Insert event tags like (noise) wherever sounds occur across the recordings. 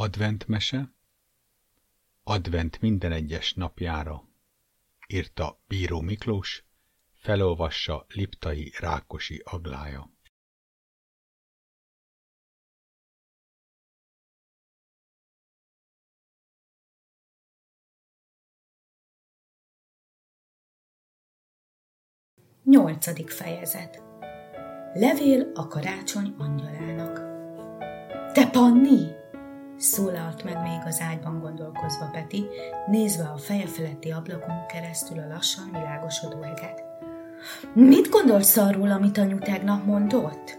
Adventmese Advent minden egyes napjára írta Bíró Miklós, felolvassa Liptai Rákosi Aglája. Nyolcadik fejezet Levél a karácsony angyalának Te Panni! Szólalt meg még az ágyban gondolkozva Peti, nézve a feje feletti ablakon keresztül a lassan világosodó eget. Mit gondolsz arról, amit anyu tegnap mondott?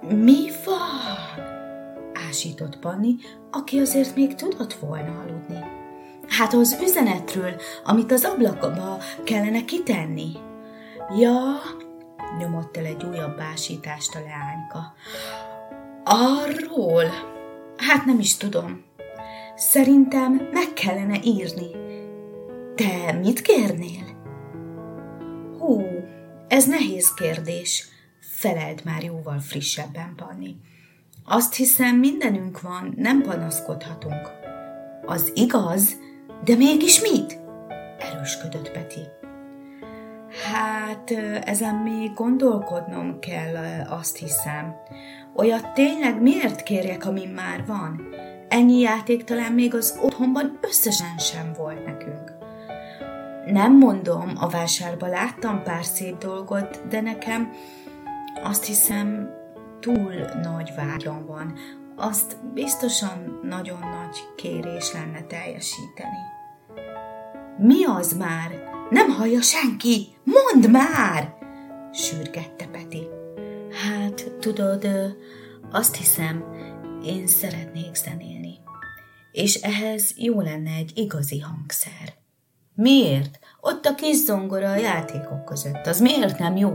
Mi van? Ásított Panni, aki azért még tudott volna aludni. Hát az üzenetről, amit az ablakba kellene kitenni. Ja, nyomott el egy újabb ásítást a leányka. Arról? Hát nem is tudom. Szerintem meg kellene írni. Te mit kérnél? Hú, ez nehéz kérdés. Feleld már jóval frissebben, Panni. Azt hiszem, mindenünk van, nem panaszkodhatunk. Az igaz, de mégis mit? Erősködött Peti. Hát, ezen még gondolkodnom kell, azt hiszem. Olyat tényleg miért kérjek, ami már van? Ennyi játék talán még az otthonban összesen sem volt nekünk. Nem mondom, a vásárba láttam pár szép dolgot, de nekem azt hiszem túl nagy vágyam van. Azt biztosan nagyon nagy kérés lenne teljesíteni. Mi az már? Nem hallja senki! Mondd már! sürgette Peti. Hát, tudod, azt hiszem, én szeretnék zenélni. És ehhez jó lenne egy igazi hangszer. Miért? Ott a kis zongora a játékok között. Az miért nem jó?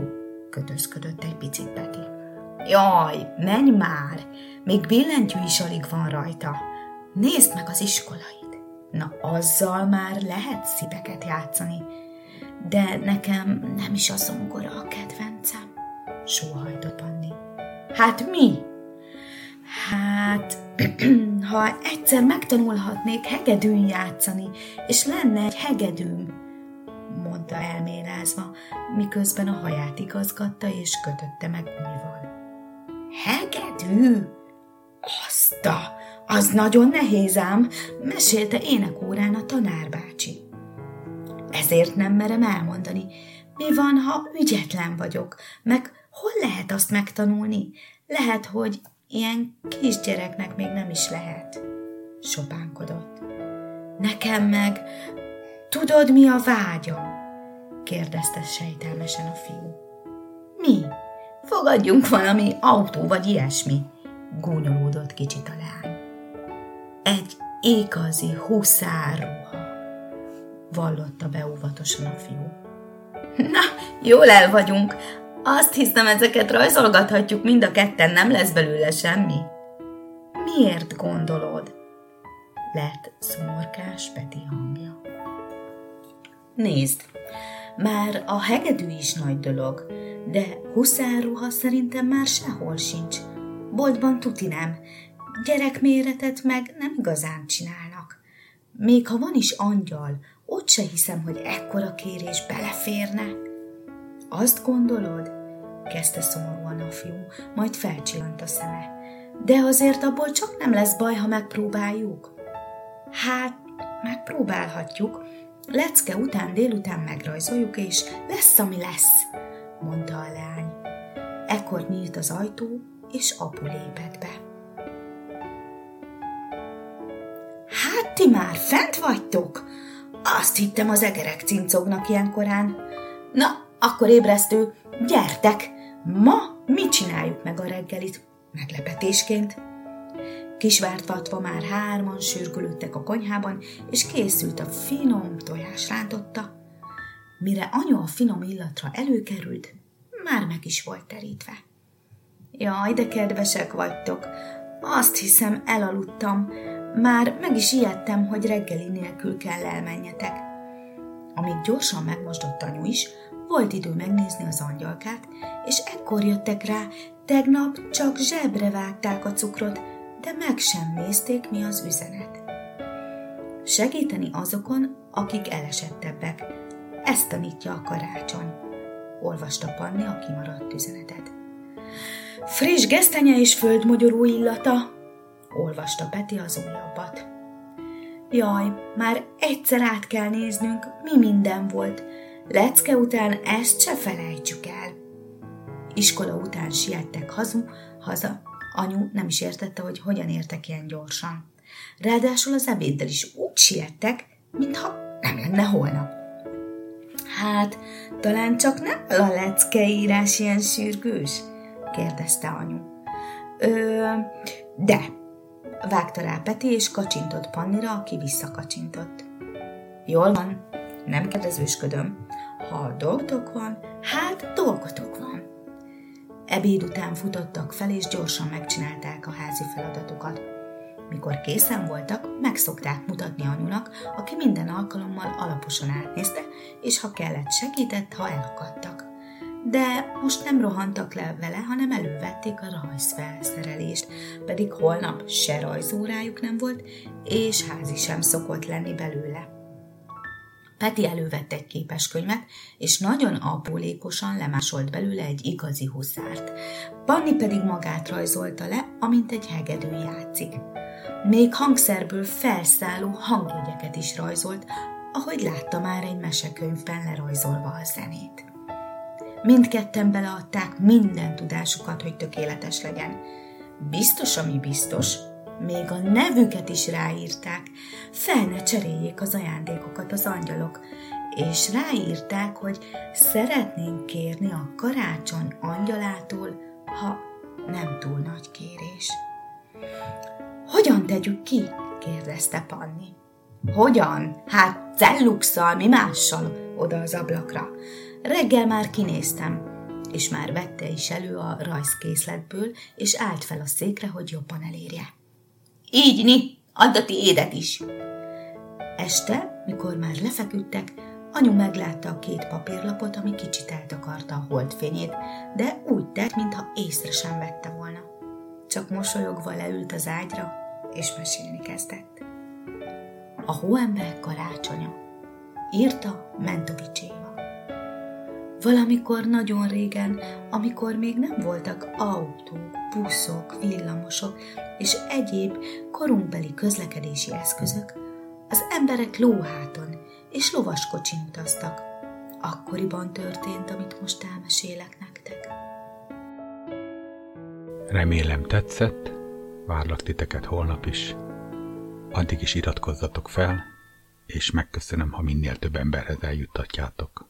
Kötözködött egy picit Peti. Jaj, menj már! Még billentyű is alig van rajta. Nézd meg az iskolait. Na, azzal már lehet szipeket játszani. De nekem nem is a zongora a kedvencem sóhajtott Panni. Hát mi? Hát, (clears throat) ha egyszer megtanulhatnék hegedűn játszani, és lenne egy hegedűm, mondta elmélázva, miközben a haját igazgatta és kötötte meg gumival. Hegedű? Azta, az nagyon nehéz ám, mesélte énekórán a tanárbácsi. Ezért nem merem elmondani, mi van, ha ügyetlen vagyok, meg Hol lehet azt megtanulni? Lehet, hogy ilyen kisgyereknek még nem is lehet. Sopánkodott. Nekem meg, tudod, mi a vágyam? kérdezte sejtelmesen a fiú. Mi? Fogadjunk valami autó vagy ilyesmi, gúnyolódott kicsit a lány. Egy ékazi huszárruha, vallotta be óvatosan a fiú. Na, jól el vagyunk, azt hiszem, ezeket rajzolgathatjuk mind a ketten, nem lesz belőle semmi. Miért gondolod? Lett szomorkás Peti hangja. Nézd, már a hegedű is nagy dolog, de huszárruha szerintem már sehol sincs. Boltban tuti nem, gyerekméretet meg nem igazán csinálnak. Még ha van is angyal, ott se hiszem, hogy ekkora kérés beleférne. Azt gondolod? kezdte szomorúan a fiú, majd felcsillant a szeme. De azért abból csak nem lesz baj, ha megpróbáljuk. Hát, megpróbálhatjuk. Lecke után délután megrajzoljuk, és lesz, ami lesz, mondta a lány. Ekkor nyílt az ajtó, és apu lépett be. Hát ti már fent vagytok? Azt hittem az egerek cincognak ilyenkorán. Na, akkor ébresztő, gyertek! Ma mit csináljuk meg a reggelit? Meglepetésként. Kisvártvatva már hárman sürgülődtek a konyhában, és készült a finom tojás rántotta. Mire anyu a finom illatra előkerült, már meg is volt terítve. Jaj, de kedvesek vagytok! Azt hiszem, elaludtam. Már meg is ijedtem, hogy reggeli nélkül kell elmenjetek. Amíg gyorsan megmosdott anyu is, volt idő megnézni az angyalkát, és ekkor jöttek rá, tegnap csak zsebre vágták a cukrot, de meg sem nézték, mi az üzenet. Segíteni azokon, akik elesettebbek. Ezt tanítja a karácsony, olvasta Panni a kimaradt üzenetet. Friss gesztenye és földmogyoró illata, olvasta Peti az újabbat. Jaj, már egyszer át kell néznünk, mi minden volt. Lecke után ezt se felejtsük el. Iskola után siettek hazu, haza. Anyu nem is értette, hogy hogyan értek ilyen gyorsan. Ráadásul az ebéddel is úgy siettek, mintha nem lenne holnap. Hát, talán csak nem a lecke írás ilyen sürgős? kérdezte anyu. Ö, de, vágta rá Peti, és kacsintott Pannira, aki visszakacsintott. Jól van, nem kérdezősködöm. Ha dolgotok van, hát dolgotok van. Ebéd után futottak fel, és gyorsan megcsinálták a házi feladatokat. Mikor készen voltak, meg szokták mutatni anyunak, aki minden alkalommal alaposan átnézte, és ha kellett segített, ha elakadtak. De most nem rohantak le vele, hanem elővették a rajzfelszerelést, pedig holnap se rajzórájuk nem volt, és házi sem szokott lenni belőle. Peti elővette egy képeskönyvet, és nagyon aprólékosan lemásolt belőle egy igazi huszárt. Panni pedig magát rajzolta le, amint egy hegedű játszik. Még hangszerből felszálló hangjegyeket is rajzolt, ahogy látta már egy mesekönyvben lerajzolva a zenét. Mindketten beleadták minden tudásukat, hogy tökéletes legyen. Biztos, ami biztos, még a nevüket is ráírták, fel ne cseréljék az ajándékokat az angyalok, és ráírták, hogy szeretnénk kérni a karácsony angyalától, ha nem túl nagy kérés. Hogyan tegyük ki? kérdezte Panni. Hogyan? Hát celluxal, mi mással? Oda az ablakra. Reggel már kinéztem, és már vette is elő a rajzkészletből, és állt fel a székre, hogy jobban elérje. Így, ni, add a tiédet is. Este, mikor már lefeküdtek, anyu meglátta a két papírlapot, ami kicsit eltakarta a holdfényét, de úgy tett, mintha észre sem vette volna. Csak mosolyogva leült az ágyra, és mesélni kezdett. A hóember karácsonya, írta Mentovics Éva. Valamikor nagyon régen, amikor még nem voltak autók, buszok, villamosok és egyéb korunkbeli közlekedési eszközök, az emberek lóháton és lovaskocsin utaztak. Akkoriban történt, amit most elmesélek nektek. Remélem tetszett, várlak titeket holnap is. Addig is iratkozzatok fel, és megköszönöm, ha minél több emberhez eljuttatjátok.